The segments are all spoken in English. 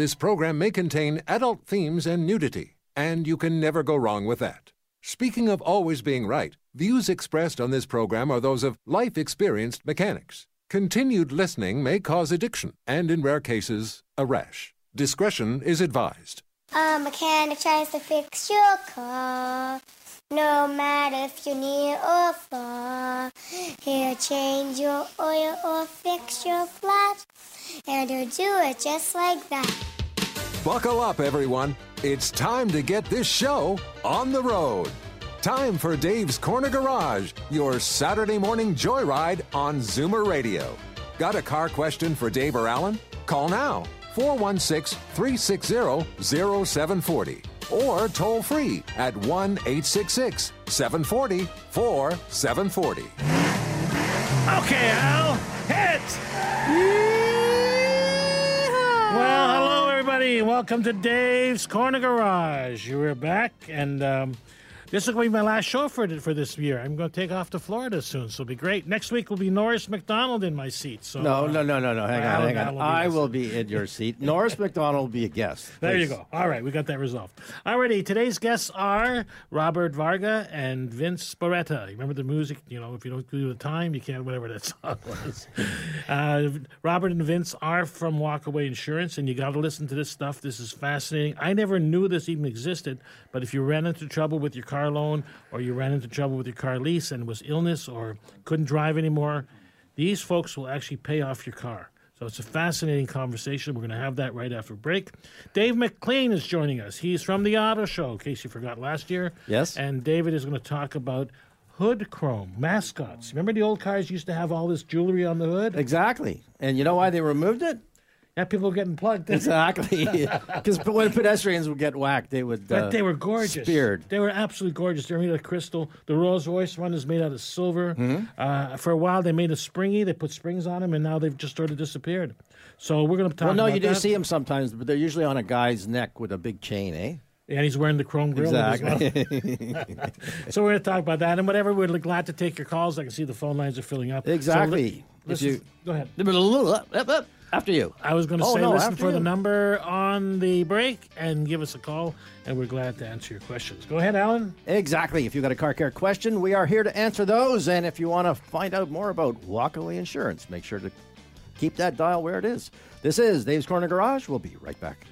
This program may contain adult themes and nudity, and you can never go wrong with that. Speaking of always being right, views expressed on this program are those of life experienced mechanics. Continued listening may cause addiction and, in rare cases, a rash. Discretion is advised. A mechanic tries to fix your car. No matter if you're near or far, he'll change your oil or fix your flat, and he'll do it just like that. Buckle up, everyone. It's time to get this show on the road. Time for Dave's Corner Garage, your Saturday morning joyride on Zoomer Radio. Got a car question for Dave or Alan? Call now 416 360 0740 or toll free at 1 866 740 4740. Okay, Al, hit! Well, hello, everybody. Welcome to Dave's Corner Garage. We're back, and um, this is going to be my last show for, for this year. I'm going to take off to Florida soon, so it'll be great. Next week will be Norris McDonald in my seat. So No, uh, no, no, no, no. Hang on, hang on. I will be in your seat. Norris McDonald will be a guest. There you go. All right, we got that resolved. Alrighty, today's guests are Robert Varga and Vince Sporetta. You remember the music? You know, if you don't do the time, you can't. Whatever that song was. uh, Robert and Vince are from Walkaway Insurance, and you got to listen to this stuff. This is fascinating. I never knew this even existed, but if you ran into trouble with your car loan, or you ran into trouble with your car lease, and was illness, or couldn't drive anymore, these folks will actually pay off your car. So it's a fascinating conversation. We're going to have that right after break. Dave McLean is joining us. He's from the Auto Show, in case you forgot last year. Yes. And David is going to talk about hood chrome mascots. Remember the old cars used to have all this jewelry on the hood? Exactly. And you know why they removed it? Yeah, people getting plugged. Exactly. Because when pedestrians would get whacked, they would. But uh, they were gorgeous. Speared. They were absolutely gorgeous. They're made out of crystal. The Rolls Royce one is made out of silver. Uh, for a while, they made a springy. They put springs on them, and now they've just sort of disappeared. So we're going to talk. Well, no, you do that. see them sometimes, but they're usually on a guy's neck with a big chain, eh? And he's wearing the chrome grill. as well. Exactly. So we're going to talk about that and whatever. We're glad to take your calls. I can see the phone lines are filling up. So Exactly. listen- you- go ahead. After you. I was going to Oh, say no, listen for the number on the break and give us a call, and we're glad to answer your questions. Go ahead, Alan. Exactly. If you've got a car care question, we are here to answer those. And if you want to find out more about Walkaway Insurance, make sure to keep that dial where it is. This is Dave's Corner Garage. We'll be right back.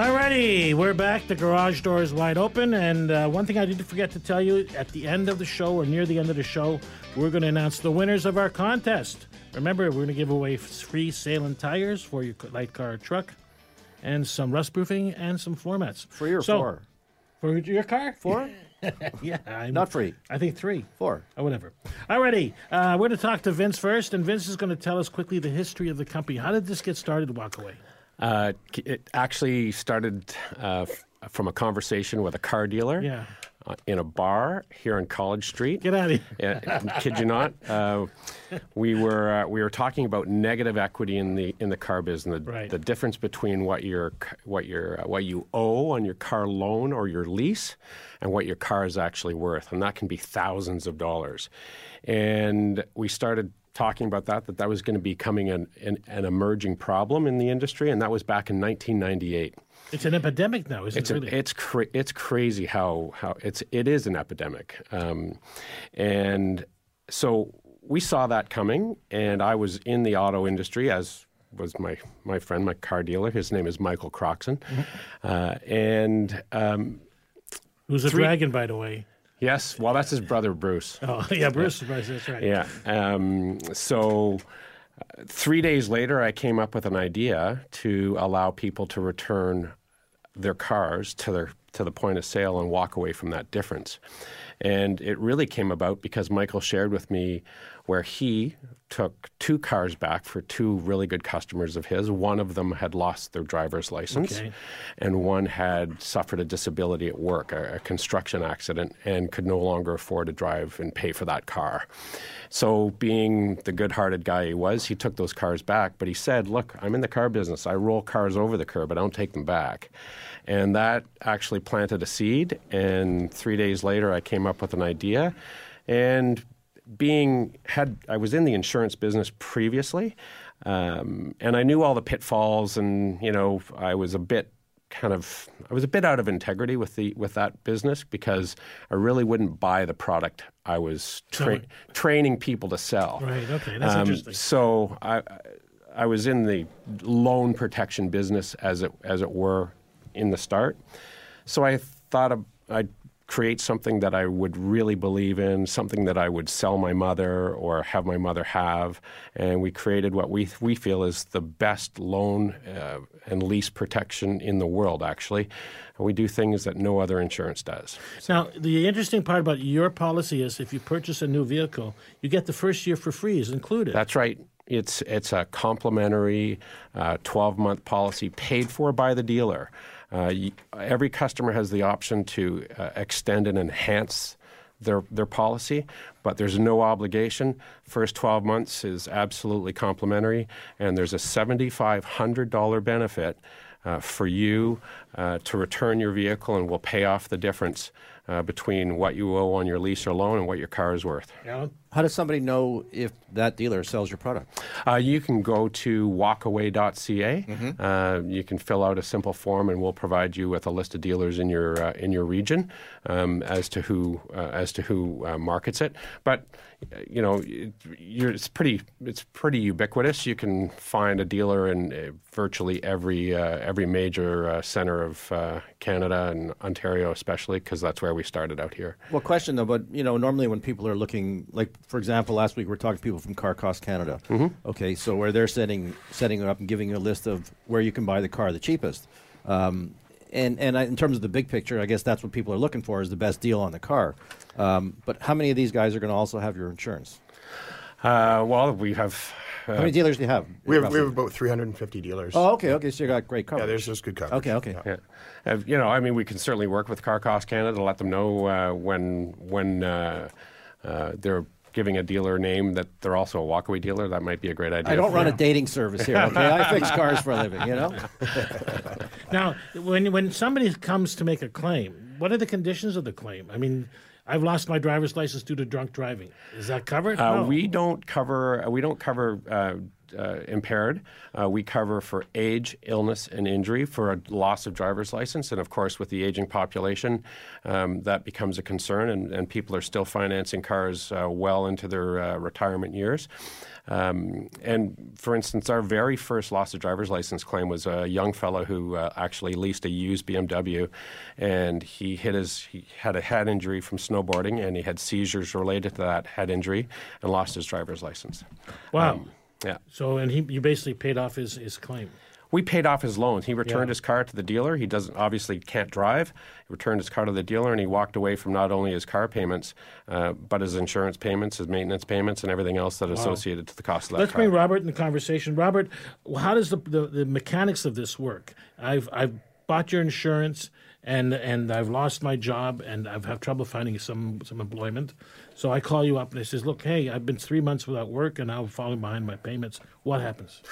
Alrighty, we're back. The garage door is wide open, and uh, one thing I did forget to tell you at the end of the show or near the end of the show, we're going to announce the winners of our contest. Remember, we're going to give away free Salem tires for your light car or truck, and some rust proofing and some floor mats. Free or So- four? For your car? Four? Yeah, I'm, Not free. I think three. Four. Or whatever. Alrighty, uh, we're going to talk to Vince first, and Vince is going to tell us quickly the history of the company. How did this get started, Walkaway? Uh, it actually started uh, f- from a conversation with a car dealer Yeah. uh, in a bar here on College Street. Get out of here. Yeah, kid you not. Uh, we were uh, we were talking about negative equity in the in the car business. The, Right. the difference between what your what your uh, what you owe on your car loan or your lease, and what your car is actually worth, and that can be thousands of dollars. And we started talking about that that that was going to be coming an, an an emerging problem in the industry, and that was back in 1998. It's an epidemic now, isn't It's it? a, it's cra- it's crazy how how it's it is an epidemic, um, and so we saw that coming. And I was in the auto industry as was my my friend, my car dealer. His name is Michael Croxon, uh, and um, Who's a three- dragon, by the way? Yes, well, that's his brother Bruce. Oh, yeah, Bruce. Bruce, That's right. Yeah. Um, so uh, three days later, I came up with an idea to allow people to return their cars to their to the point of sale and walk away from that difference. And it really came about because Michael shared with me where he took two cars back for two really good customers of his. One of them had lost their driver's license, Okay. and one had suffered a disability at work, a, a construction accident, and could no longer afford to drive and pay for that car. So, being the good hearted guy he was, he took those cars back, but he said, Look, I'm in the car business. I roll cars over the curb, but I don't take them back. And that actually planted a seed. And three days later, I came up with an idea. And being had I was in the insurance business previously, um, and I knew all the pitfalls, and you know I was a bit kind of I was a bit out of integrity with the with that business because I really wouldn't buy the product I was tra- training people to sell. Right, okay, that's Um, interesting. So I I was in the loan protection business as it as it were in the start. So I thought of, I'd create something that I would really believe in, something that I would sell my mother or have my mother have, and we created what we we feel is the best loan uh, and lease protection in the world. Actually, and we do things that no other insurance does. Now, the interesting part about your policy is if you purchase a new vehicle, you get the first year for free, is included. That's right. It's it's a complimentary twelve month policy paid for by the dealer. Uh, every customer has the option to uh, extend and enhance their their policy, but there's no obligation. First 12 months is absolutely complimentary, and there's a $7,500 benefit uh, for you uh, to return your vehicle, and we'll pay off the difference uh, between what you owe on your lease or loan and what your car is worth. Alan? How does somebody know if that dealer sells your product? Uh, you can go to walkaway.ca. Uh, you can fill out a simple form, and we'll provide you with a list of dealers in your uh, in your region um, as to who uh, as to who uh, markets it. But uh, you know, it, you're, it's pretty it's pretty ubiquitous. You can find a dealer in uh, virtually every uh, every major uh, center of uh, Canada and Ontario, especially because that's where we started out here. Well, question though, but you know, normally when people are looking, like for example, last week we are talking to people from Car Cost Canada. Mm-hmm. Okay, so where they're setting setting it up and giving you a list of where you can buy the car the cheapest. Um, and and I, in terms of the big picture, I guess that's what people are looking for is the best deal on the car. Um, but how many of these guys are going to also have your insurance? Uh, well, we have. Uh, How many dealers do you have? We have, we have about 350 dealers. Oh, okay, okay. So you got great coverage. yeah, there's just good coverage. Okay, okay. Yeah. Uh, you know, I mean, we can certainly work with Car Cost Canada to let them know uh, when when uh, uh, they're giving a dealer name that they're also a walkaway dealer. That might be a great idea. I don't for run a dating service here. Okay, I fix cars for a living. You know. Now, when when somebody comes to make a claim, what are the conditions of the claim? I mean, I've lost my driver's license due to drunk driving. Is that covered? Uh, No. We don't cover. We don't cover. Uh, uh, impaired. Uh, we cover for age, illness, and injury for a loss of driver's license. And of course, with the aging population, um, that becomes a concern, and, and people are still financing cars uh, well into their uh, retirement years. Um, and for instance, our very first loss of driver's license claim was a young fellow who uh, actually leased a used BMW, and he hit his he had a head injury from snowboarding, and he had seizures related to that head injury, and lost his driver's license. Wow. Um, yeah. so, and he, you basically paid off his, his claim. We paid off his loans. He returned Yeah. his car to the dealer. He doesn't obviously can't drive. He returned his car to the dealer, and he walked away from not only his car payments, uh, but his insurance payments, his maintenance payments, and everything else that associated to the cost of that Let's car. bring Robert in the conversation. Robert, how does the, the, the mechanics of this work? I've I've bought your insurance and and I've lost my job and I've had trouble finding some some employment. So I call you up and I says, look, hey, I've been three months without work and now I'm falling behind my payments. What happens?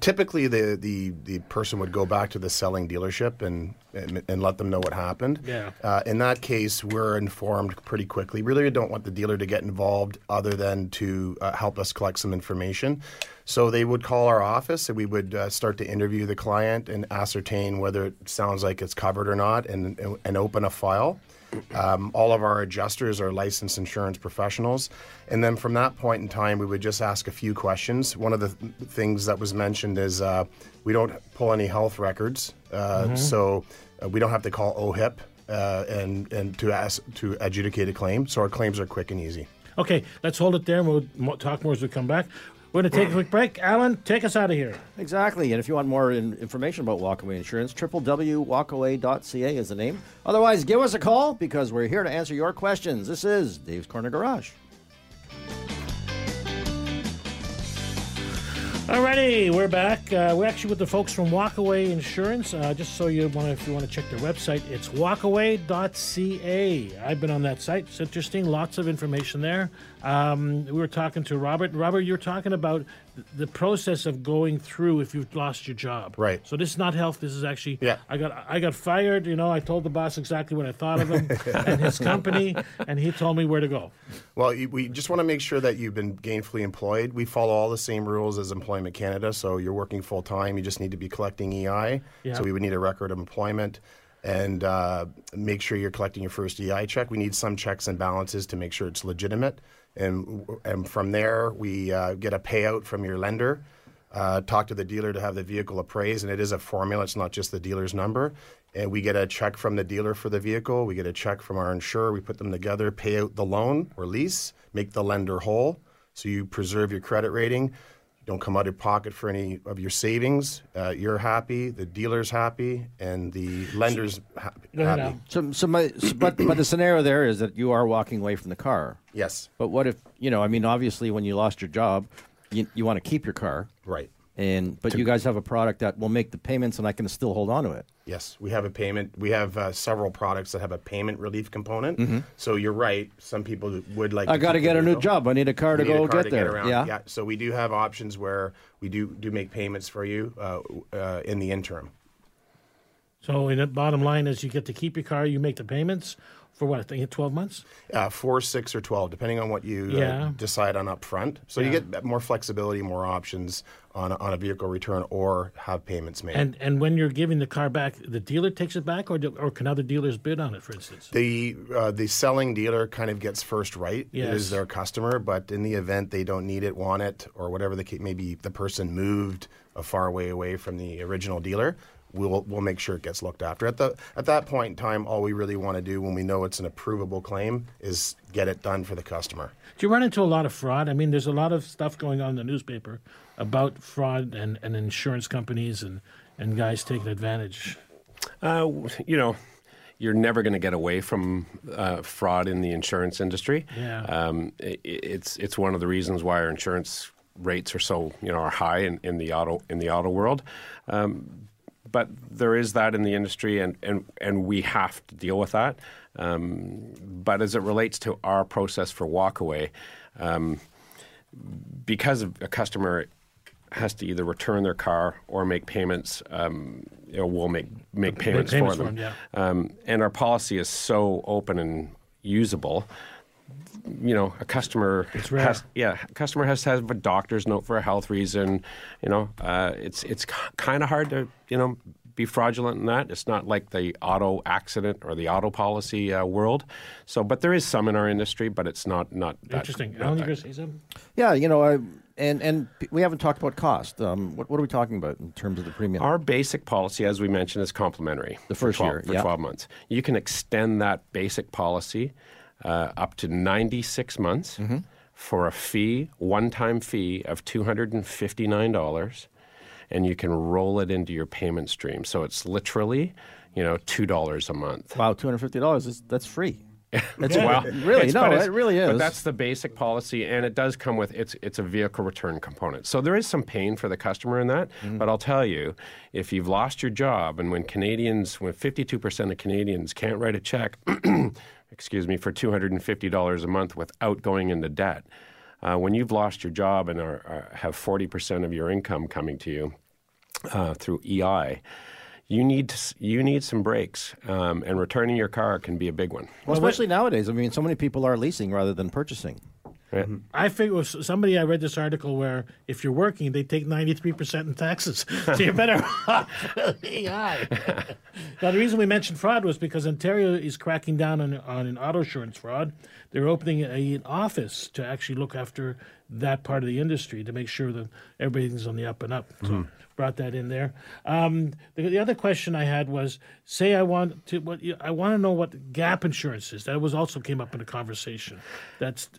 Typically, the, the, the person would go back to the selling dealership and, and, and let them know what happened. Yeah. Uh, in that case, we're informed pretty quickly. Really, we don't want the dealer to get involved other than to uh, help us collect some information. So they would call our office and we would uh, start to interview the client and ascertain whether it sounds like it's covered or not and, and, and open a file. Um, all of our adjusters are licensed insurance professionals. And then from that point in time, we would just ask a few questions. One of the th- things that was mentioned is uh, we don't pull any health records. Uh, So uh, we don't have to call OHIP uh, and, and to, ask, to adjudicate a claim. So our claims are quick and easy. Okay, let's hold it there and we'll talk more as we come back. We're going to take a quick break. Alan, take us out of here. Exactly. And if you want more in- information about Walkaway Insurance, www.walkaway.ca is the name. Otherwise, give us a call because we're here to answer your questions. This is Dave's Corner Garage. Alrighty, we're back. Uh, we're actually with the folks from Walkaway Insurance. Uh, just so you want, if you want to check their website, it's walkaway.ca. I've been on that site. It's interesting. Lots of information there. Um, we were talking to Robert. Robert, you were talking about the process of going through if you've lost your job. Right. So this is not health. This is actually. Yeah. I got I got fired. You know, I told the boss exactly what I thought of him and his company, and he told me where to go. Well, we just want to make sure that you've been gainfully employed. We follow all the same rules as Employment Canada. So you're working full time. You just need to be collecting EI. Yeah. So we would need a record of employment and uh, make sure you're collecting your first EI check. We need some checks and balances to make sure it's legitimate. And, and from there, we uh, get a payout from your lender. Uh, talk to the dealer to have the vehicle appraised, and it is a formula. It's not just the dealer's number. And we get a check from the dealer for the vehicle. We get a check from our insurer. We put them together, pay out the loan or lease, make the lender whole. So you preserve your credit rating. You don't come out of pocket for any of your savings. Uh, you're happy, the dealer's happy, and the lender's ha- Go ahead, happy. Al. So, so my, so- but, but the scenario there is that you are walking away from the car. Yes, But what if you know? I mean, obviously, when you lost your job, you, you want to keep your car, right. And but you guys have a product that will make the payments, and I can still hold on to it. Yes, we have a payment. We have uh, several products that have a payment relief component. So you're right. Some people would like. Mm-hmm. I to got to get a new vehicle. job. I need a car to You need go a car get to there. around. yeah. So we do have options where we do do make payments for you uh, uh, in the interim. So, in the bottom line is, you get to keep your car. You make the payments for what? I think twelve months. Uh, four, six, or twelve, depending on what you Yeah. uh, decide on up front. So you get more flexibility, more options on a, on a vehicle return, or have payments made. And and when you're giving the car back, the dealer takes it back, or do, or can other dealers bid on it? For instance. The uh, the selling dealer kind of gets first right. It Yes. is their customer, but in the event they don't need it, want it, or whatever the case, maybe the person moved a far way away from the original dealer. We'll we'll make sure it gets looked after. At the at that point in time, all we really want to do when we know it's an approvable claim is get it done for the customer. Do you run into a lot of fraud? I mean, there's a lot of stuff going on in the newspaper about fraud and, and insurance companies and, and guys taking advantage. Uh, you know, you're never going to get away from uh, fraud in the insurance industry. Yeah. Um, i it's it's one of the reasons why our insurance rates are so you know are high in, in the auto in the auto world. Um, but there is that in the industry, and, and, and we have to deal with that. Um, but as it relates to our process for walkaway, um, because a customer has to either return their car or make payments, um, you know, we'll make make payments, payments for for them. them, yeah. um, and our policy is so open and usable. You know, a customer rare. has yeah, a customer has to have a doctor's note for a health reason. You know, uh, it's it's kind of hard to you know be fraudulent in that. It's not like the auto accident or the auto policy uh, world. So, but there is some in our industry, but it's not not that, Interesting. not Alan, you that- going to say something? Yeah, you know, I, and and we haven't talked about cost. Um, what, what are we talking about in terms of the premium? Our basic policy, as we mentioned, is complimentary. The for first 12, year, for yeah. 12 months. You can extend that basic policy uh, up to 96 months Mm-hmm. for a fee, one-time fee of $259, and you can roll it into your payment stream. So it's literally, you know, $2 a month. wow, two hundred fifty dollars. That's free. That's Well, really it's- no, it really is. But that's the basic policy, and it does come with it's it's a vehicle return component. So there is some pain for the customer in that. Mm-hmm. But I'll tell you, if you've lost your job, and when Canadians, when fifty two percent of Canadians can't write a check, excuse me, for two hundred and fifty dollars a month without going into debt, uh, when you've lost your job and are, are, have forty percent of your income coming to you uh, through EI. You need to, you need some breaks, um, and returning your car can be a big one. well, especially nowadays. I mean, so many people are leasing rather than purchasing. Right? I figure with somebody I read this article where if you're working, they take 93% in taxes. So you're better off with EI. now, the reason we mentioned fraud was because Ontario is cracking down on, on an auto insurance fraud. They're opening a, an office to actually look after that part of the industry to make sure that everything's on the up and up. So brought that in there. Um, the, the other question I had was, say I want to, what I want to know what gap insurance is. That was also came up in the conversation. That's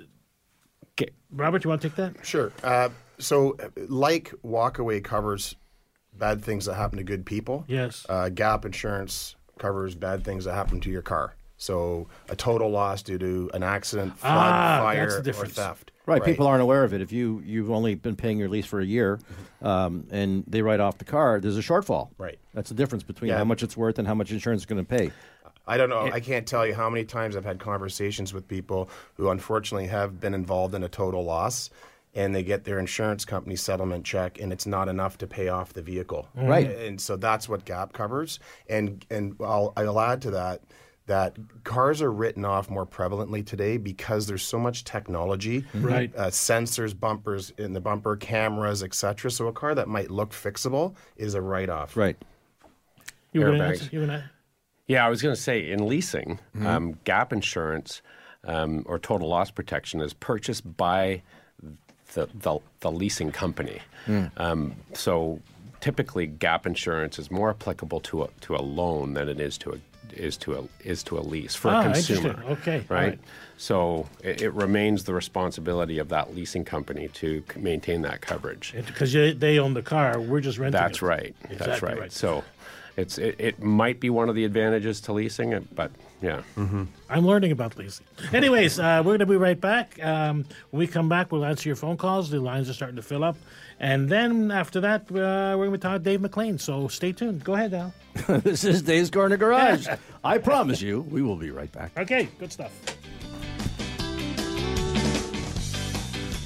Okay. Robert, you want to take that? Sure. Uh, so, uh, like walkaway covers bad things that happen to good people. Yes. Uh, gap insurance covers bad things that happen to your car. So, a total loss due to an accident, flood, Ah, fire, that's the or difference. theft. Right, people aren't aware of it. If you you've only been paying your lease for a year, um, and they write off the car, there's a shortfall. Right. That's the difference between Yeah. how much it's worth and how much insurance is going to pay. I don't know. I can't tell you how many times I've had conversations with people who unfortunately have been involved in a total loss and they get their insurance company settlement check and it's not enough to pay off the vehicle. Right. And so that's what GAP covers. And and I'll, I'll add to that that cars are written off more prevalently today because there's so much technology, Right. Uh, sensors, bumpers in the bumper, cameras, etc. So a car that might look fixable is a write-off. Right. You were Airbags. gonna Yeah, I was going to say in leasing, um, gap insurance um, or total loss protection is purchased by the, the, the leasing company. Um, so typically, gap insurance is more applicable to a, to a loan than it is to a is to a is to a lease for Ah, a consumer. Okay, right. right. So it, it remains the responsibility of that leasing company to maintain that coverage. because they own the car, we're just renting. It. That's it. right. That's right. right. So it's it, it might be one of the advantages to leasing it, but yeah. I'm learning about leasing. Anyways, uh, we're going to be right back. Um, when we come back, we'll answer your phone calls. The lines are starting to fill up. And then after that, uh, we're going to talk to Dave McLean. So stay tuned. Go ahead, Al. this is Dave's Corner Garage. I promise you, we will be right back. Okay, good stuff.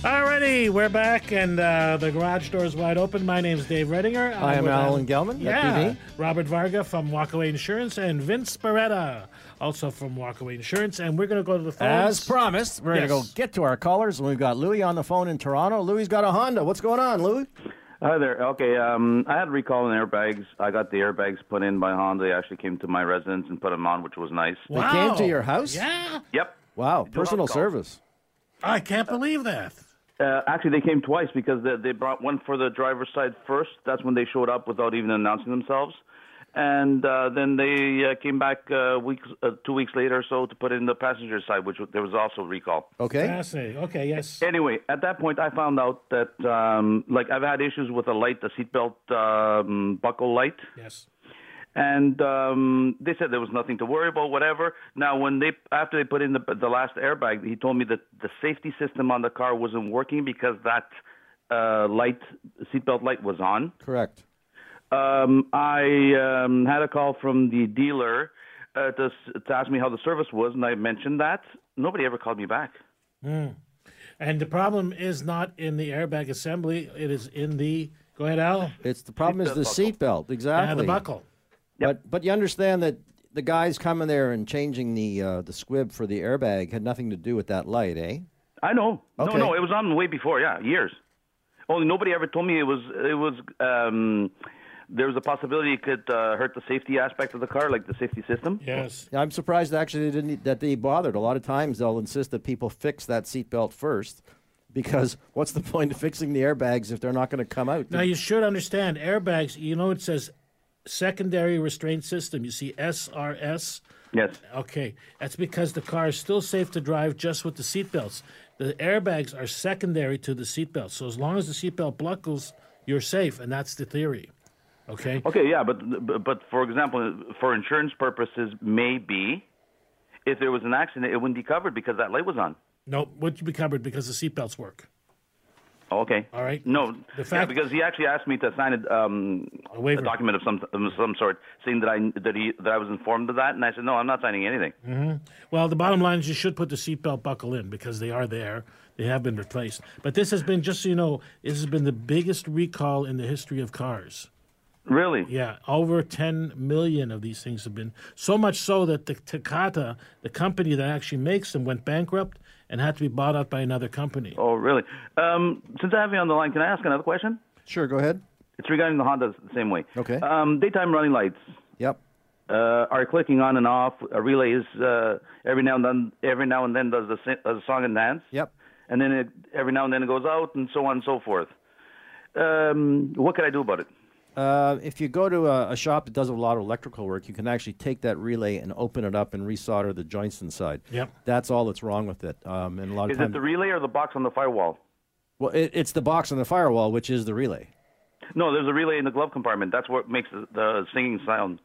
Alrighty, we're back, and uh, the garage door is wide open. My name's Dave Redinger. I am with Alan Gelman, Yeah, FPV. Robert Varga from Walkaway Insurance, and Vince Beretta, also from Walkaway Insurance. And we're going to go to the phones. As promised, we're Yes. going to go get to our callers. And we've got Louis on the phone in Toronto. Louis's got a Honda. What's going on, Louis? Hi there. Okay, um, I had recall in airbags. I got the airbags put in by Honda. They actually came to my residence and put them on, which was nice. They came to your house? Yeah, Yep. Wow, personal service. I can't believe that. Uh, actually, they came twice because they, they brought one for the driver's side first. That's when they showed up without even announcing themselves. And uh, then they uh, came back uh, weeks, uh, two weeks later or so to put in the passenger side, which w- there was also recall. Okay. Fascinating. Okay, yes. Anyway, at that point, I found out that um, like I've had issues with a light, the seatbelt um, buckle light. Yes. And um, they said there was nothing to worry about, whatever. Now, when they after they put in the the last airbag, he told me that the safety system on the car wasn't working because that uh, light seatbelt light was on. Correct. Um, I um, had a call from the dealer uh, to, to ask me how the service was, and I mentioned that. Nobody ever called me back. And the problem is not in the airbag assembly, it is in the. Go ahead, Al. It's the problem is the seatbelt. Exactly. And the buckle. But but you understand that the guys coming there and changing the uh, the squib for the airbag had nothing to do with that light, eh? I know. Okay. No, no, it was on way before. Yeah, years. Only nobody ever told me it was. It was. Um, there was a possibility it could uh, hurt the safety aspect of the car, like the safety system. Yes. I'm surprised actually they didn't that they bothered. A lot of times they'll insist that people fix that seatbelt first, because what's the point of fixing the airbags if they're not going to come out? Now you should understand airbags. You know it says secondary restraint system. You see SRS. Yes. Okay, that's because the car is still safe to drive just with the seatbelts. The airbags are secondary to the seatbelt. So as long as the seatbelt buckles, you're safe, and that's the theory. Okay. Okay. Yeah, but but, for example, for insurance purposes, maybe if there was an accident, it wouldn't be covered because that light was on. No, would be covered because the seatbelts work. Okay. All right. No, The fact- yeah, because he actually asked me to sign a, um, A waiver. document of some of some sort, saying that I that he that I was informed of that, and I said no, I'm not signing anything. Well, the bottom line is you should put the seatbelt buckle in because they are there. They have been replaced. But this has been, just so you know, this has been the biggest recall in the history of cars. Really? Yeah, over 10 million of these things have been. So much so that the Takata, the company that actually makes them, went bankrupt and had to be bought out by another company. Oh, really? Um, since I have you on the line, can I ask another question? Sure, go ahead. It's regarding the Honda the same way. Okay. Um, daytime running lights Yep. uh, are clicking on and off. A relay is uh, every now and then. Every now and then does the does a song and dance. Yep. And then it, every now and then it goes out, and so on and so forth. Um, what can I do about it? Uh, if you go to a, a shop that does a lot of electrical work, you can actually take that relay and open it up and resolder the joints inside. Yep. That's all that's wrong with it. Um, and a lot Is of it the relay or the box on the firewall? well, it, it's the box on the firewall, which is the relay. No, there's a relay in the glove compartment. That's what makes the, the singing sound.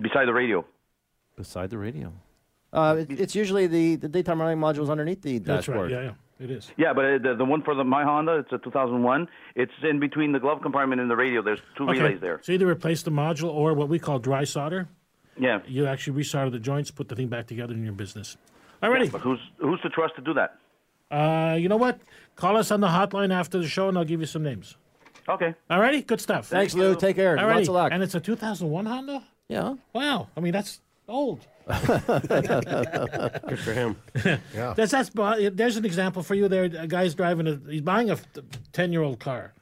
Beside the radio. Beside the radio. Uh, it, it's usually the, the daytime running modules underneath the That's dashboard. right. Yeah, yeah. It is. Yeah, but uh, the, the one for the my Honda, it's a 2001. It's in between the glove compartment and the radio. There's two relays there. So either replace the module or what we call dry solder. Yeah. You actually resolder the joints, put the thing back together in your business. Alrighty. But who's who's to trust to do that? Uh, you know what? Call us on the hotline after the show, and I'll give you some names. Okay. Alrighty, good stuff. Thanks, Lou. Take care. Alrighty. Lots of luck. And it's a 2001 Honda. yeah. Wow. I mean, that's old. Good for him. Yeah. That's that's. There's an example for you. There, a guy's driving a. He's buying a 10 year old car.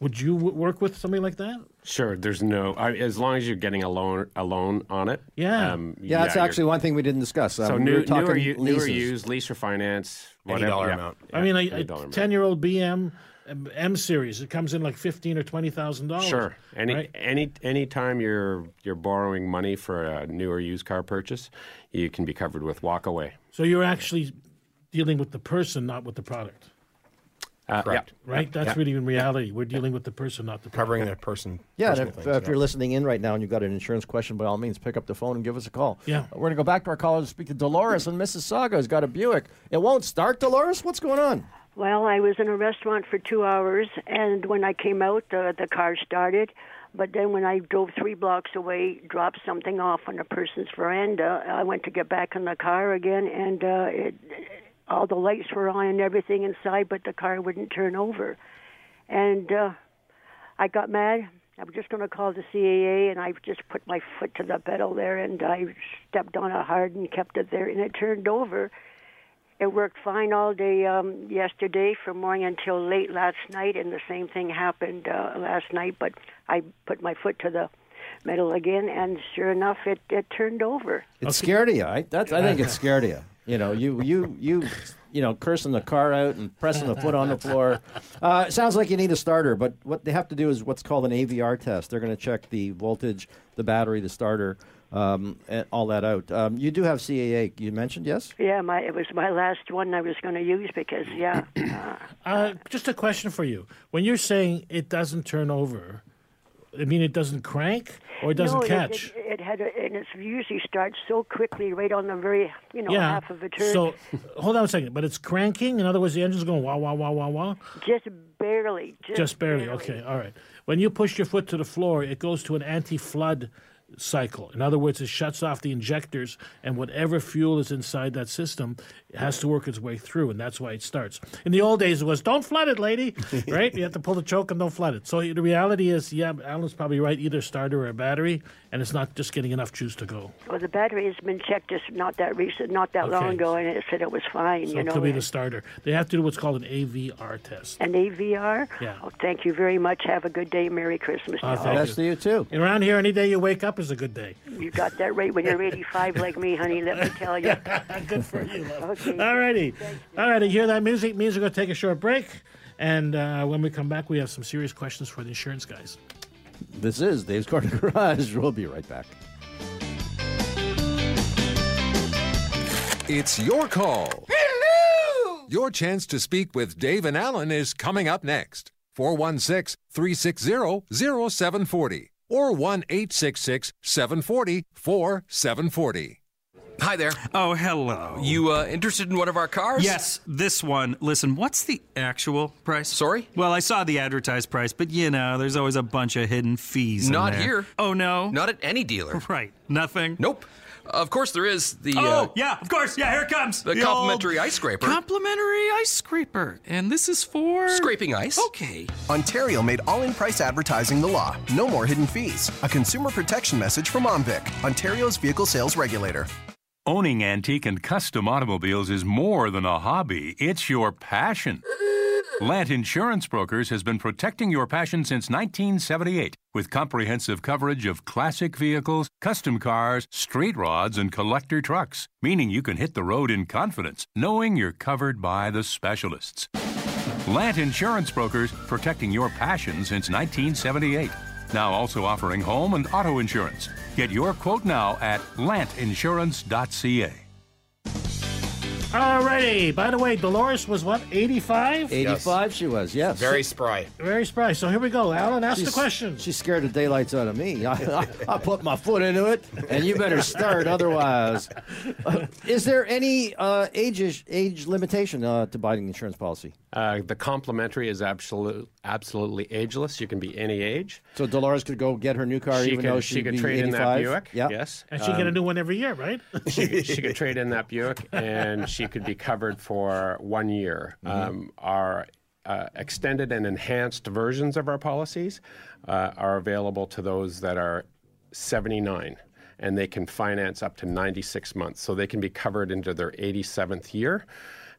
Would you w- work with something like that? Sure. There's no I, as long as you're getting a loan a loan on it. Yeah. Um, Yeah, that's you're- actually one thing we didn't discuss. Um, So we new, were talking newer, u- newer leases. used, lease or finance, Any whatever. dollar yeah, amount. I mean, a- a ten year old BM M series. It comes in like fifteen or twenty thousand dollars. Sure. Any right? any any time you're you're borrowing money for a new or used car purchase, you can be covered with walkaway. So you're actually dealing with the person, not with the product, Uh, Correct. right? That's Yeah. really in reality. We're dealing with the person, not the product. Covering the person. Yeah, and if, things, uh, if you're listening in right now and you've got an insurance question, by all means, pick up the phone and give us a call. Yeah. We're going to go back to our caller to speak to Dolores in Mississauga, who's got a Buick. It won't start, Dolores? What's going on? Well, I was in a restaurant for two hours, and when I came out, the the car started. But then when I drove three blocks away, dropped something off on a person's veranda, I went to get back in the car again, and uh, it, all the lights were on and everything inside, but the car wouldn't turn over. And uh, I got mad. I was just going to call the CAA, and I just put my foot to the pedal there, and I stepped on it hard and kept it there, and it turned over. It worked fine all day um, yesterday from morning until late last night, and the same thing happened uh, last night. But I put my foot to the metal again, and sure enough, it, it turned over. It scared you. I, that's, I think it scared you. You know, you, you, you, you know, cursing the car out and pressing the foot on the floor. Uh, it sounds like you need a starter, but what they have to do is what's called an AVR test. They're going to check the voltage, the battery, the starter, um, all that out. Um, you do have CAA. You mentioned yes. Yeah, my it was my last one I was going to use because yeah, uh, Uh, just a question for you. When you're saying it doesn't turn over, I mean it doesn't crank or it doesn't no, catch. It, it, had a, and it usually starts so quickly right on the very you know yeah. half of a turn. So hold on a second. But it's cranking. In other words, the engine's going wah wah wah wah wah. just barely, just, Just barely. Okay. All right. When you push your foot to the floor, it goes to an anti-flood cycle. In other words, it shuts off the injectors, and whatever fuel is inside that system has to work its way through, and that's why it starts. In the old days, it was "Don't flood it, lady," right? You have to pull the choke and don't flood it. So the reality is, yeah, Alan's probably right. Either starter or a battery, and it's not just getting enough juice to go. Well, the battery has been checked just not that recent, not that long ago, and it said it was fine. So you it know, could be the starter. They have to do what's called an AVR test. an AVR. Yeah. Oh, thank you very much. Have a good day. Merry Christmas. to Oh, all. thank to you too. And around here, any day you wake up is a good day. You got that right when you're 85 like me, honey. Let me tell you. Good for you, love. Okay. All righty. All right, you hear that music? Means we're going to take a short break. And uh, when we come back, we have some serious questions for the insurance guys. This is Dave's Corner Garage. We'll be right back. It's your call. Hello! Your chance to speak with Dave and Alan is coming up next. 416 360 0740 or 1 866 740 4740. Hi there. Oh, hello. You uh, interested in one of our cars? Yes, this one. Listen, what's the actual price? Sorry? Well, I saw the advertised price, but you know, there's always a bunch of hidden fees. in Not there. here. Oh no. Not at any dealer. Right. Nothing. Nope. Of course there is the Oh uh, yeah, of course. Yeah, here it comes. the old complimentary ice scraper. Complimentary ice scraper, and this is for Scraping ice. Okay. Ontario made all in price advertising the law. No more hidden fees. A consumer protection message from OMVIC, Ontario's vehicle sales regulator. Owning antique and custom automobiles is more than a hobby, it's your passion. Lant Insurance Brokers has been protecting your passion since 1978 with comprehensive coverage of classic vehicles, custom cars, street rods, and collector trucks, meaning you can hit the road in confidence, knowing you're covered by the specialists. Lant Insurance Brokers, protecting your passion since 1978. Now also offering home and auto insurance. Get your quote now at lantinsurance.ca. Alrighty. By the way, Dolores was what? 85? 85 she was, yes. Very spry. Very spry. So here we go. Alan, ask the She's- question. She scared the daylights out of me. I, I, I put my foot into it, and you better start otherwise. Uh, is there any uh, age age limitation uh, to buying an insurance policy? Uh, the complimentary is absolute, absolutely ageless. You can be any age. So Dolores could go get her new car she even could, though she she'd could be trade in that Buick. Yeah. Yes. And she get a Um, new one every year, right? she, could- she could trade in that Buick, and she could be covered for one year. Um, our uh, extended and enhanced versions of our policies uh, are available to those that are 79, and they can finance up to 96 months. So they can be covered into their 87th year,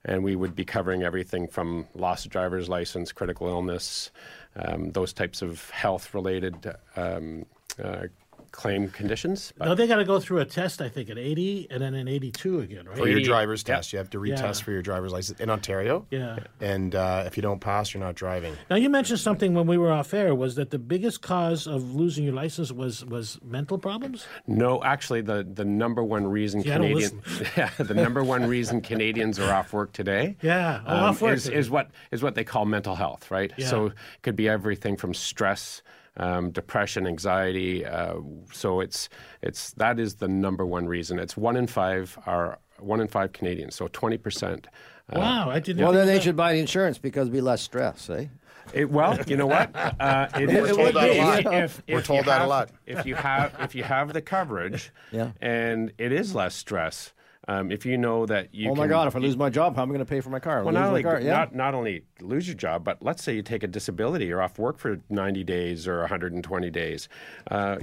and we would be covering everything from loss of driver's license, critical illness, um, those types of health-related um, uh, claim conditions. no, they got to go through a test, I think, at 80 and then in 82 again, right? For your 80 driver's test, you have to retest Yeah. for your driver's license in Ontario. Yeah. And uh, if you don't pass, you're not driving. Now you mentioned something when we were off air was that the biggest cause of losing your license was was mental problems. No, actually, the, the number one reason See, I yeah, the number one reason Canadians are off work today, Yeah, oh, off work. is, is what is what they call mental health, right? Yeah. So it could be everything from stress, um, depression, anxiety. Uh, so it's it's that is the number one reason. It's one in five are one in five Canadians, so twenty percent. Uh, Wow, I didn't. Well, then they should buy the insurance because it'd be less stress, eh? It, well, you know what? Uh, it We're is- told that a lot. If, We're told you that a have- lot. If you have if you have the coverage, Yeah. and it is less stress. Um, if you know that you oh my can- God! If I lose my job, how am I going to pay for my car? well, lose not my only car, yeah. not not only lose your job, but let's say you take a disability, you're off work for 90 days or 120 days. Uh,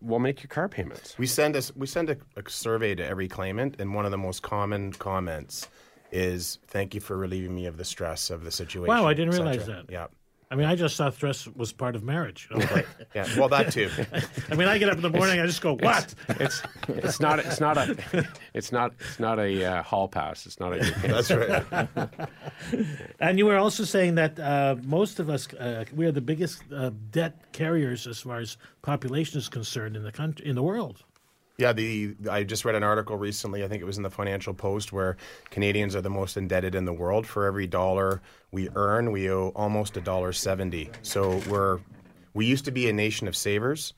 we'll make your car payments. We send us we send a, a survey to every claimant, and one of the most common comments is "Thank you for relieving me of the stress of the situation." Wow, I didn't realize that. Yeah, I mean, I just thought stress was part of marriage. you yeah. Well, that too. I mean, I get up in the morning, I just go, "What?" It's it's not it's not a it's not it's not a uh, hall pass. It's not a. That's right. And you were also saying that uh, most of us, uh, we are the biggest uh, debt carriers as far as population is concerned in the country, in the world. Yeah, the I just read an article recently. I think it was in the Financial Post where Canadians are the most indebted in the world. For every dollar we earn, we owe almost a dollar seventy. So we're we used to be a nation of savers.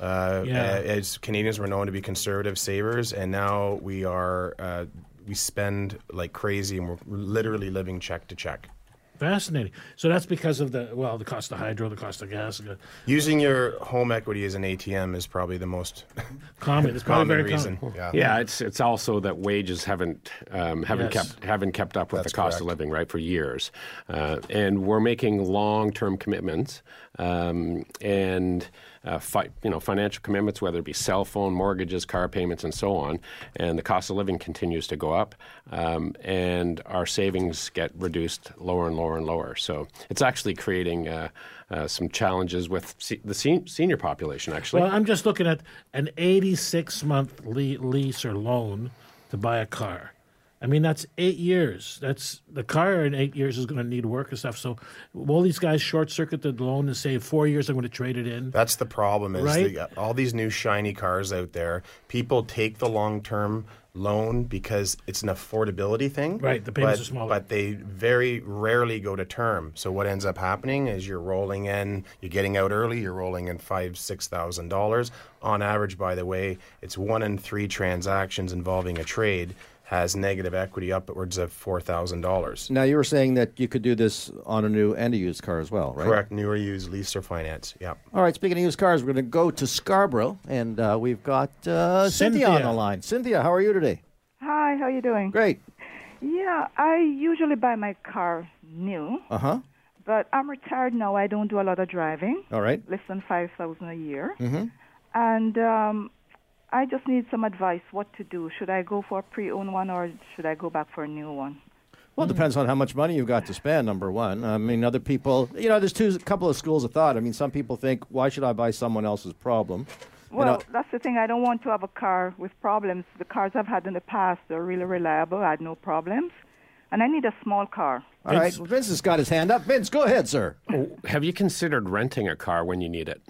Uh, Yeah. as Canadians, we're known to be conservative savers, and now we are uh, we spend like crazy, and we're literally living check to check. Fascinating. So that's because of the well, the cost of hydro, the cost of gas. Using your home equity as an ATM is probably the most Common. It's probably common very reason. common. Yeah. Yeah, it's it's also that wages haven't um, haven't Yes. kept haven't kept up with That's the cost of living right for years, uh, and we're making long term commitments um, and uh, fi- you know financial commitments, whether it be cell phone, mortgages, car payments, and so on, and the cost of living continues to go up, um, and our savings get reduced lower and lower and lower. So it's actually creating. Uh, uh, some challenges with se- the sen- senior population, actually. Well, I'm just looking at an 86 month le- lease or loan to buy a car. I mean, that's eight years. That's the car in eight years is going to need work and stuff. So, will these guys short circuit the loan and say four years I'm going to trade it in? That's the problem. Is Right? the, all these new shiny cars out there? People take the long term loan because it's an affordability thing. Right, the payments but, are smaller. But they very rarely go to term. So what ends up happening is you're rolling in, you're getting out early, you're rolling in five, six thousand dollars. On average, by the way, it's one in three transactions involving a trade has negative equity upwards of four thousand dollars. Now you were saying that you could do this on a new and a used car as well, right? Correct, new or used, lease or finance. Yeah. All right. Speaking of used cars, we're going to go to Scarborough, and uh, we've got uh, Cynthia. on the line. Cynthia, how are you today? Hi, how are you doing? Great. Yeah, I usually buy my car new, Uh huh. but I'm retired now. I don't do a lot of driving, All right. less than five thousand a year, Mm-hmm. and um, I just need some advice. What to do? Should I go for a pre-owned one or should I go back for a new one? Well, it depends on how much money you've got to spend. Number one, I mean, other people, you know, there's two, a couple of schools of thought. I mean, some people think, why should I buy someone else's problem? You Well, know, that's the thing. I don't want to have a car with problems. The cars I've had in the past are really reliable. I had no problems, and I need a small car. all right. Well, Vince has got his hand up. Vince, go ahead, sir. Oh, Have you considered renting a car when you need it?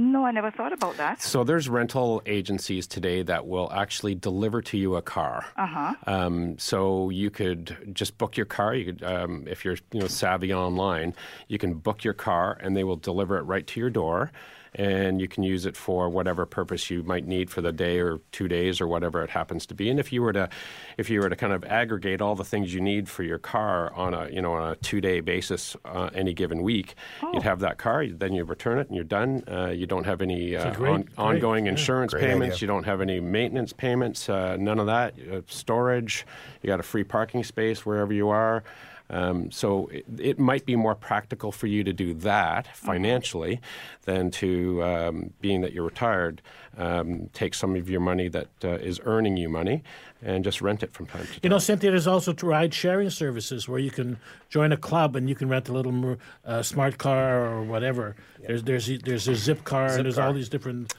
No, I never thought about that. So there's rental agencies today that will actually deliver to you a car. Uh huh. Um, so you could just book your car. You could, um, if you're you know savvy online, you can book your car and they will deliver it right to your door. And you can use it for whatever purpose you might need for the day or two days or whatever it happens to be. And if you were to, if you were to kind of aggregate all the things you need for your car on a you know on a two day basis uh, any given week, you'd have that car. Then you return it and you're done. Uh, you don't have any uh, great- on, great- ongoing yeah. insurance payments. idea. You don't have any maintenance payments, uh, none of that. Uh, storage, you got a free parking space wherever you are. Um, so it, it might be more practical for you to do that financially than to, um, being that you're retired, um, take some of your money that uh, is earning you money and just rent it from time to time. You know, Cynthia, there's also ride sharing services where you can join a club and you can rent a little uh, smart car or whatever. There's there's there's a Zipcar Zip and there's car. all these different.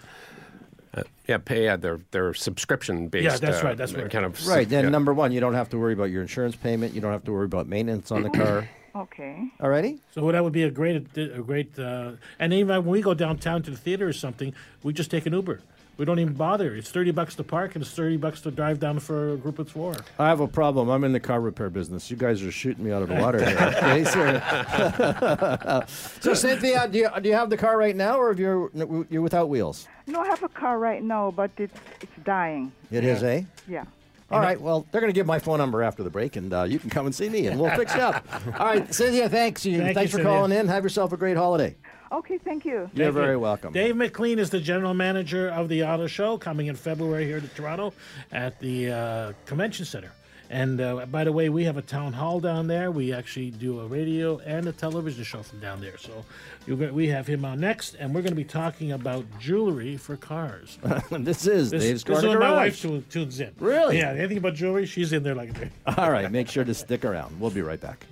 Uh, yeah, pay. Yeah, they're they're subscription based. Yeah, that's right, that's right. Kind of Right. Then yeah. number one, you don't have to worry about your insurance payment. You don't have to worry about maintenance on the car. Okay. Alrighty. So that would be a great a great. Uh, and even when we go downtown to the theater or something, we just take an Uber. We don't even bother. It's thirty bucks to park and it's thirty bucks to drive down for a group of four. I have a problem. I'm in the car repair business. You guys are shooting me out of the water here. Okay, so, so Cynthia, do you, do you have the car right now, or have you you're without wheels? No, I have a car right now, but it's it's dying. It is, eh? Yeah. All right. Well, they're going to give my phone number after the break, and uh, you can come and see me, and we'll fix it up. All right, Cynthia. Thanks. You, Thank thanks you, for Cynthia. calling in. Have yourself a great holiday. Okay, thank you. You're Thank very you. welcome. Dave McLean is the general manager of the auto show coming in February here to Toronto at the uh, convention center. And uh, by the way, we have a town hall down there. We actually do a radio and a television show from down there. So you're gonna, we have him on next, and we're going to be talking about jewelry for cars. this is This, Dave's this is Corner when my wife tunes in. Really? Yeah, anything about jewelry, she's in there like a All right. Make sure to stick around. We'll be right back.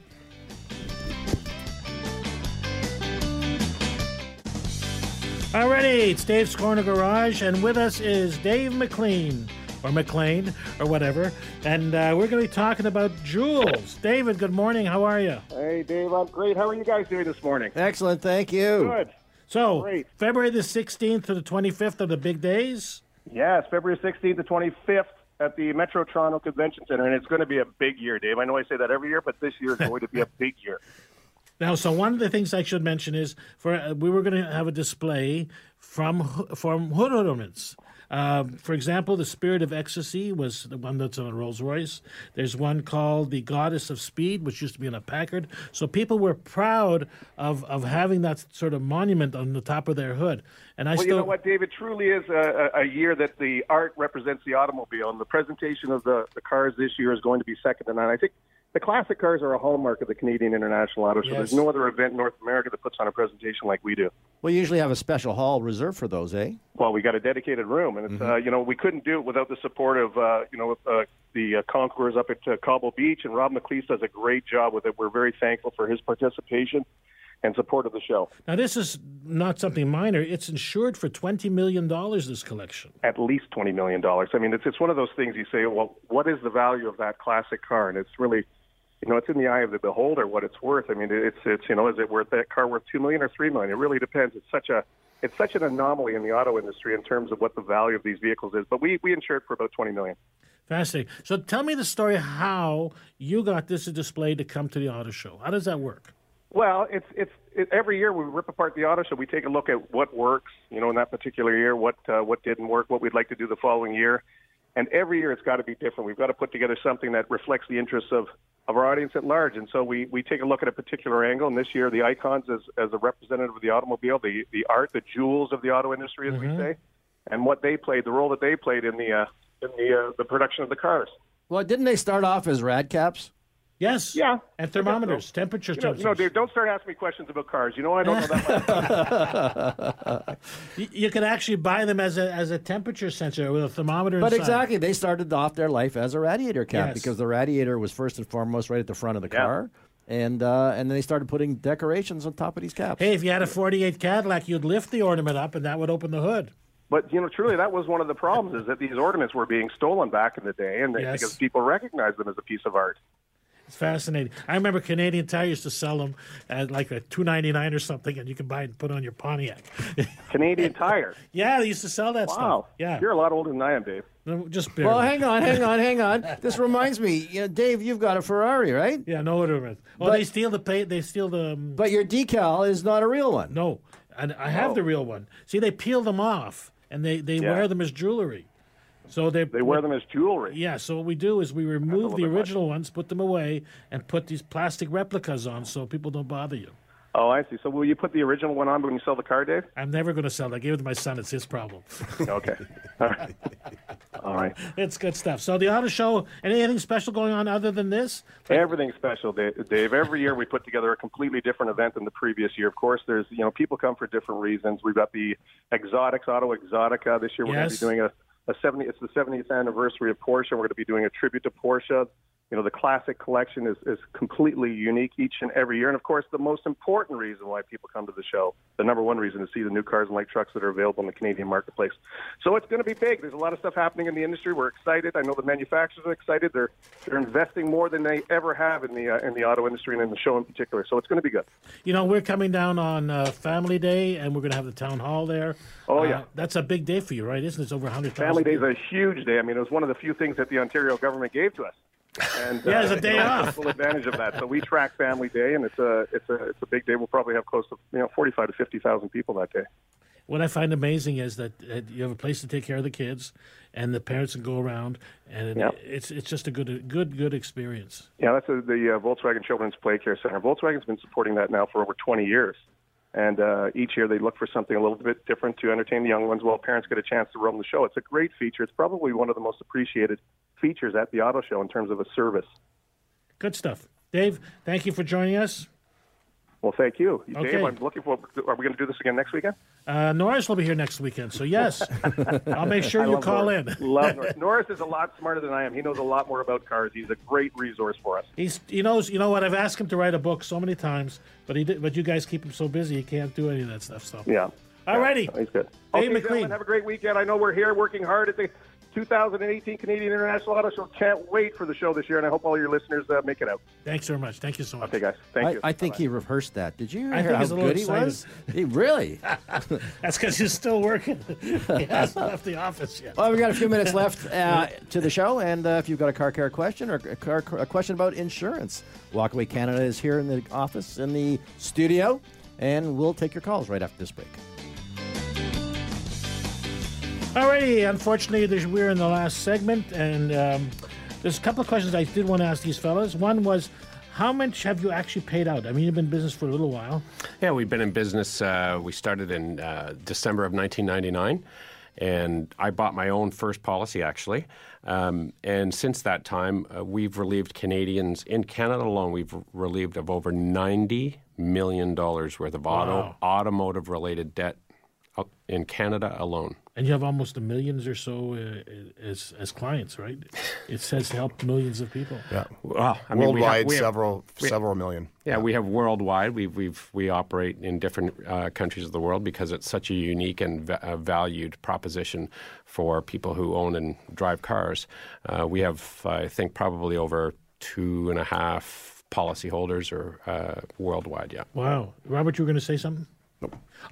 Alrighty, it's Dave's Corner Garage, and with us is Dave McLean, or McLean, or whatever, and uh, we're going to be talking about jewels. David, good morning. How are you? Hey, Dave, I'm great. How are you guys doing this morning? Excellent. Thank you. Good. So, Great. February the 16th to the 25th are the big days. Yes, February 16th to 25th at the Metro Toronto Convention Center, and it's going to be a big year, Dave. I know I say that every year, but this year is going to be a big year. Now, so one of the things I should mention is for uh, we were going to have a display from from hood ornaments. Um, for example, the Spirit of Ecstasy was the one that's on a Rolls Royce. There's one called the Goddess of Speed, which used to be on a Packard. So people were proud of, of having that sort of monument on the top of their hood. And I well, still you know what, Dave? It truly is a, a a year that the art represents the automobile, and the presentation of the, the cars this year is going to be second to none. I think the classic cars are a hallmark of the Canadian International Auto Show. Yes. There's no other event in North America that puts on a presentation like we do. We usually have a special hall reserved for those, eh? Well, we got a dedicated room, and it's uh, you know we couldn't do it without the support of uh, you know uh, the uh, concours up at uh, Cobble Beach, and Rob McLeese does a great job with it. We're very thankful for his participation and support of the show. now this is not something minor. It's insured for twenty million dollars. This collection. At least twenty million dollars. I mean, it's it's one of those things you say, well, what is the value of that classic car? And it's really you know, it's in the eye of the beholder what it's worth. I mean, it's it's you know, is it worth that car worth two million or three million? It really depends. It's such a it's such an anomaly in the auto industry in terms of what the value of these vehicles is. But we we insured for about twenty million. Fascinating. So tell me the story how you got this display to come to the auto show. How does that work? Well, it's it's it, every year we rip apart the auto show. We take a look at what works, you know, in that particular year, what uh, what didn't work, what we'd like to do the following year, and every year it's got to be different. We've got to put together something that reflects the interests of of our audience at large. And so we we take a look at a particular angle. And this year, the icons as as a representative of the automobile, the the art, the jewels of the auto industry, as we say, and what they played, the role that they played in the uh, in the uh, the production of the cars. Well, didn't they start off as rad caps? Yes. Yeah. And thermometers, temperature You know, sensors. no, Dave, don't start asking me questions about cars. You know I don't know that much. You, you could actually buy them as a as a temperature sensor with a thermometer. But inside. exactly, they started off their life as a radiator cap Yes. because the radiator was first and foremost right at the front of the car, and uh, and then they started putting decorations on top of these caps. Hey, if you had a '48 Cadillac, you'd lift the ornament up, and that would open the hood. But you know, truly, that was one of the problems is that these ornaments were being stolen back in the day, and they, Yes. because people recognized them as a piece of art. It's fascinating. I remember Canadian Tire used to sell them at like a two ninety nine or something, and you can buy it and put on your Pontiac. Canadian Tire. yeah, they used to sell that Wow. stuff. Yeah, You're a lot older than I am, Dave. No, just barely. Well, hang on, hang on, hang on. This reminds me, you know, Dave, you've got a Ferrari, right? Yeah, no order of it. Oh, But- they steal the pay. They steal the. Um, But your decal is not a real one. no, and I have Oh. the real one. See, they peel them off and they, they Yeah. wear them as jewelry. So they They wear them as jewelry. Yeah, so what we do is we remove the much. original ones, put them away, and put these plastic replicas on so people don't bother you. Oh, I see. So will you put the original one on when you sell the car, Dave? I'm never going to sell it. I gave it to my son. It's his problem. Okay. All right. All right. It's good stuff. So the auto show, anything special going on other than this? Everything special, Dave. Every year we put together a completely different event than the previous year. Of course, there's you know people come for different reasons. We've got the Exotics Auto Exotica this year. We're Yes. going to be doing a, a 70. It's the 70th anniversary of Porsche. We're going to be doing a tribute to Porsche. You know, the classic collection is, is completely unique each and every year. And of course, the most important reason why people come to the show, the number one reason, is to see the new cars and light trucks that are available in the Canadian marketplace. So it's going to be big. There's a lot of stuff happening in the industry. We're excited. I know the manufacturers are excited. They're they're investing more than they ever have in the uh, in the auto industry and in the show in particular. So it's going to be good. You know, we're coming down on uh, Family Day, and we're going to have the town hall there. Oh, Uh, yeah. that's a big day for you, right? Isn't it? It's over 100,000. Family Day is a huge day. I mean, it was one of the few things that the Ontario government gave to us. And Yeah, it's a you day know, off. Full advantage of that. So we track Family Day, and it's a it's a it's a big day. We'll probably have close to you know forty five to fifty thousand people that day. What I find amazing is that uh, you have a place to take care of the kids, and the parents can go around, and it's it's just a good good good experience. Yeah, that's a, the uh, Volkswagen Children's Play Care Center. Volkswagen's been supporting that now for over 20 years. And uh, each year they look for something a little bit different to entertain the young ones while parents get a chance to roam the show. It's a great feature. It's probably one of the most appreciated features at the auto show in terms of a service. Good stuff, Dave. Thank you for joining us. Well, thank you. Okay. Dave, I'm looking for. Are we going to do this again next weekend? Uh, Norris will be here next weekend, so yes, I'll make sure I you call Norris. in. Love Norris. Norris is a lot smarter than I am. He knows a lot more about cars. He's a great resource for us. He's he knows you know what I've asked him to write a book so many times, but he did, but you guys keep him so busy he can't do any of that stuff. So Yeah. Alrighty. Yeah, he's good. Dave okay, McLean. have a great weekend. I know we're here working hard at the 2018 Canadian International Auto Show. Can't wait for the show this year, and I hope all your listeners uh, make it out. Thanks very much. Thank you so much. Okay, guys. Thank I, you. I think he rehearsed that. Did you I hear think how he's a little good he was? He really? That's because he's still working. he hasn't left the office yet. Well, we got a few minutes left uh, to the show, and uh, if you've got a car care question or a, car, a question about insurance, Walkaway Canada is here in the office, in the studio, and we'll take your calls right after this break. Alrighty, unfortunately, there's, we're in the last segment, and um, there's a couple of questions I did want to ask these fellas. One was, how much have you actually paid out? I mean, you've been in business for a little while. Yeah, we've been in business. Uh, we started in uh, December of 1999, and I bought my own first policy actually. Um, and since that time, uh, we've relieved Canadians in Canada alone. We've relieved of over 90 million dollars worth of auto Wow. automotive related debt in Canada alone. And you have almost a millions or so uh, as as clients, right? It says help millions of people. Yeah. Well, I mean, we have- Worldwide, we have- several we- several million. Yeah, we have worldwide. We we've we operate in different uh, countries of the world because it's such a unique and va- uh, valued proposition for people who own and drive cars. Uh, we have, I think, probably over two and a half policyholders or uh, worldwide. Yeah. Wow, Robert, you were going to say something?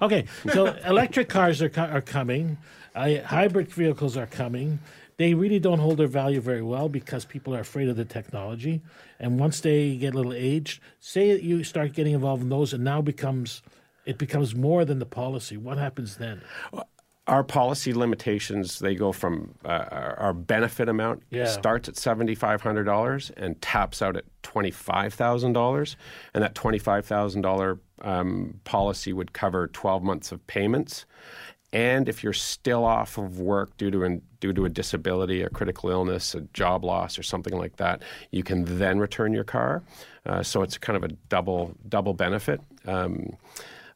Okay, so electric cars are, are coming, uh, hybrid vehicles are coming. They really don't hold their value very well because people are afraid of the technology. And once they get a little aged, say you start getting involved in those, and now becomes it becomes more than the policy. What happens then? Our policy limitations they go from uh, our benefit amount Yeah. starts at seventy five hundred dollars and taps out at twenty five thousand dollars, and that twenty five thousand dollar um, policy would cover twelve months of payments. And if you're still off of work due to an, due to a disability, a critical illness, a job loss, or something like that, you can then return your car. Uh, so it's kind of a double double benefit. Um,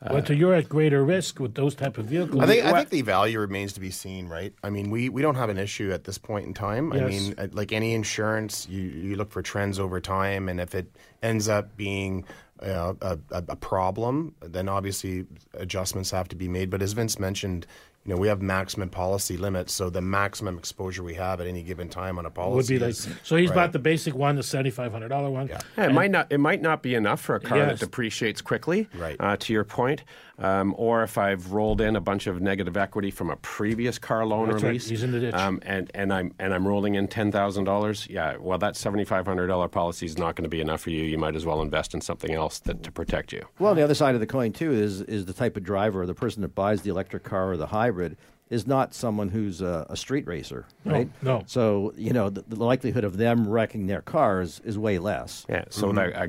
But so you're at greater risk with those type of vehicles. I think I think the value remains to be seen, right? I mean, we, we don't have an issue at this point in time. I mean, uh, like any insurance, you you look for trends over time, and if it ends up being uh, a, a problem, then obviously adjustments have to be made. But as Vince mentioned, you know, we have maximum policy limits, so the maximum exposure we have at any given time on a policy Would be like is- so. He's right. bought the basic one, the seventy five hundred dollar one. Yeah, it And- might not. It might not be enough for a car Yes. that depreciates quickly. Right. Uh, to your point, um, or if I've rolled in a bunch of negative equity from a previous car loan That's or right. lease, He's in the ditch. Um, and and I'm and I'm rolling in ten thousand dollars. Yeah, well, that seventy five hundred dollar policy is not going to be enough for you. You might as well invest in something else that, to protect you. Well, the other side of the coin too is is the type of driver, the person that buys the electric car or the hybrid, is not someone who's a, a street racer, right? no. So you know the, the likelihood of them wrecking their cars is way less. Yeah. So, that, uh,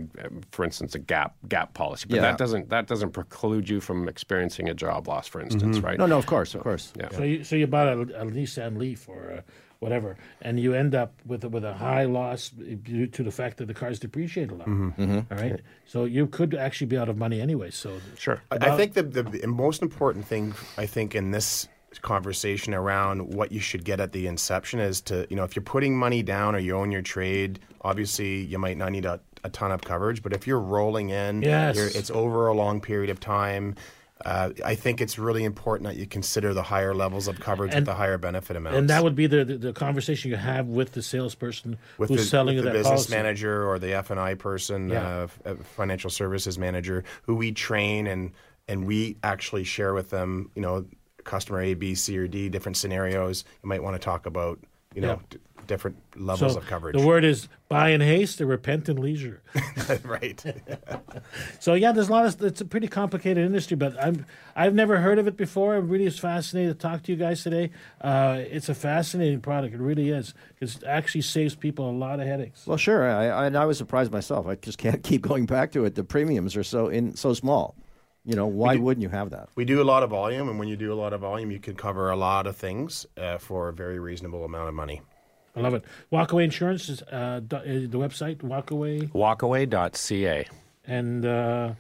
for instance, a gap gap policy, but Yeah. that doesn't that doesn't preclude you from experiencing a job loss, for instance, right? No, no, of course, of course. Yeah. So you, so you bought a, a Nissan Leaf or a whatever, and you end up with a, with a high loss due to the fact that the car's depreciate a lot. Mhm. All right, so you could actually be out of money anyway. So sure, I, I think the, the most important thing I think in this conversation around what you should get at the inception is to you know if you're putting money down or you own your trade, obviously you might not need a, a ton of coverage, but if you're rolling in, Yes. you're, it's over a long period of time. Uh, I think it's really important that you consider the higher levels of coverage And- with the higher benefit amounts. and that would be the, the the conversation you have with the salesperson with who's the, selling with you the that business policy. manager or the F and I person, Yeah. uh, uh, financial services manager, who we train and and we actually share with them, you know, customer A, B, C, or D, different scenarios. You might want to talk about, you know, Yeah. d- different levels so of coverage. The word is buy in haste or repent in leisure. right. So yeah, there's a lot of. It's a pretty complicated industry, but I'm I've never heard of it before. I'm really fascinated to talk to you guys today. Uh, it's a fascinating product. It really is. It actually saves people a lot of headaches. Well, sure. I, I, and I was surprised myself. I just can't keep going back to it. The premiums are so in so small. You know, why wouldn't you have that? We do a lot of volume, and when you do a lot of volume, you can cover a lot of things uh, for a very reasonable amount of money. I love it. Walkaway Insurance is uh, uh, the website. Walkaway Walkaway.ca. and uh,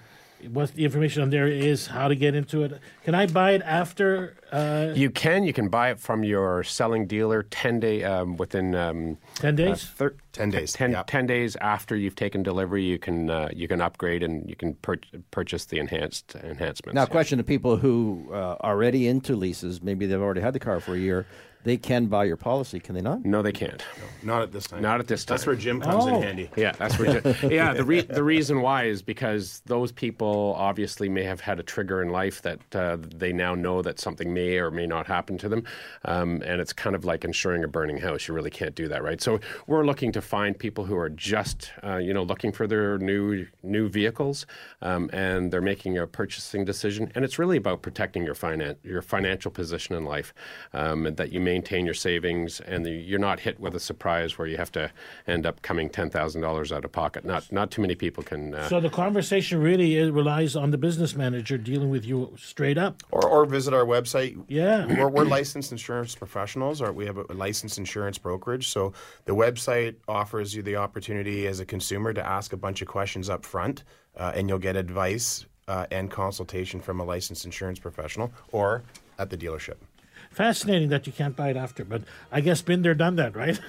what the information on there is how to get into it. Can I buy it after? Uh, You can. You can buy it from your selling dealer ten day um, within um, 10 days? thir- 10 days. 10, 10 days after you've taken delivery, you can uh, you can upgrade and you can pur- purchase the enhanced enhancements. Now, question to people who uh, are already into leases, maybe they've already had the car for a year, they can buy your policy, can they not? No, they can't. Not at this time. Not at this time. That's where Jim comes Oh. in handy. Yeah, that's where. Jim- yeah, the re- the reason why is because those people obviously may have had a trigger in life that uh, they now know that something may or may not happen to them, um, and it's kind of like insuring a burning house. You really can't do that, right? So we're looking to find people who are just uh, you know looking for their new new vehicles, um, and they're making a purchasing decision, and it's really about protecting your finan- your financial position in life, um, and that you maintain your savings and the, you're not hit with a surprise where you have to end up coming ten thousand dollars out of pocket. Not not too many people can. Uh, so the conversation really is, relies on the business manager dealing with you straight up. Or, or visit our website. Yeah. We're, we're licensed insurance professionals, or we have a licensed insurance brokerage. So the website offers you the opportunity as a consumer to ask a bunch of questions up front, uh, and you'll get advice uh, and consultation from a licensed insurance professional or at the dealership. Fascinating that you can't buy it after, but I guess been there, done that, right?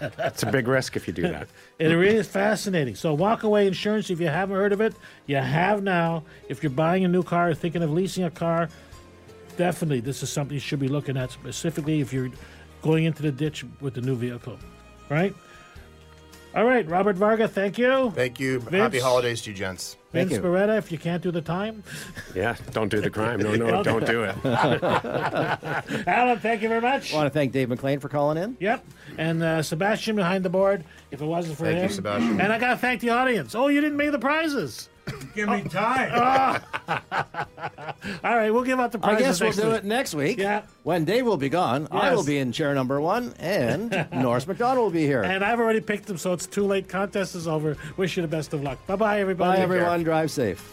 it's a big risk if you do that. It really is fascinating. So, Walkaway Insurance, if you haven't heard of it, you have now. If you're buying a new car or thinking of leasing a car, definitely this is something you should be looking at, specifically if you're going into the ditch with the new vehicle, right? All right, Robert Varga, thank you. Thank you. Vince? Happy holidays to you, gents. Vince Beretta, if you can't do the time. Yeah, don't do the crime. No, no, don't do it. Alan, thank you very much. I want to thank Dave McLean for calling in. Yep. And uh, Sebastian behind the board, if it wasn't for Thank you. Sebastian. And I got to thank the audience. Oh, you didn't make the prizes. Give me oh. time. All right, we'll give out the I prizes guess we'll next do week. it next week. Yeah. When Dave will be gone, I will be in chair number one, and Norris McDonald will be here. And I've already picked them, so it's too late. Contest is over. Wish you the best of luck. Bye bye, everybody. Bye, everyone. Drive safe.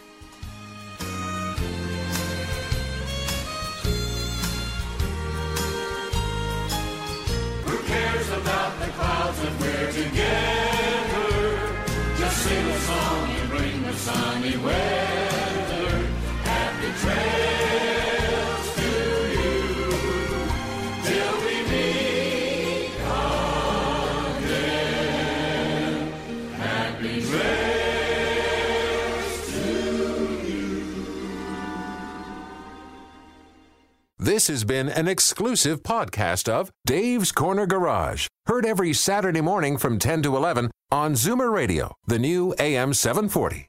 Who cares about the clouds if we're together? Just sing a song and bring the sunny weather. Happy trails to you till we meet again. Happy trails to you. This has been an exclusive podcast of Dave's Corner Garage. Heard every Saturday morning from 10 to 11 on Zoomer Radio, the new AM 740.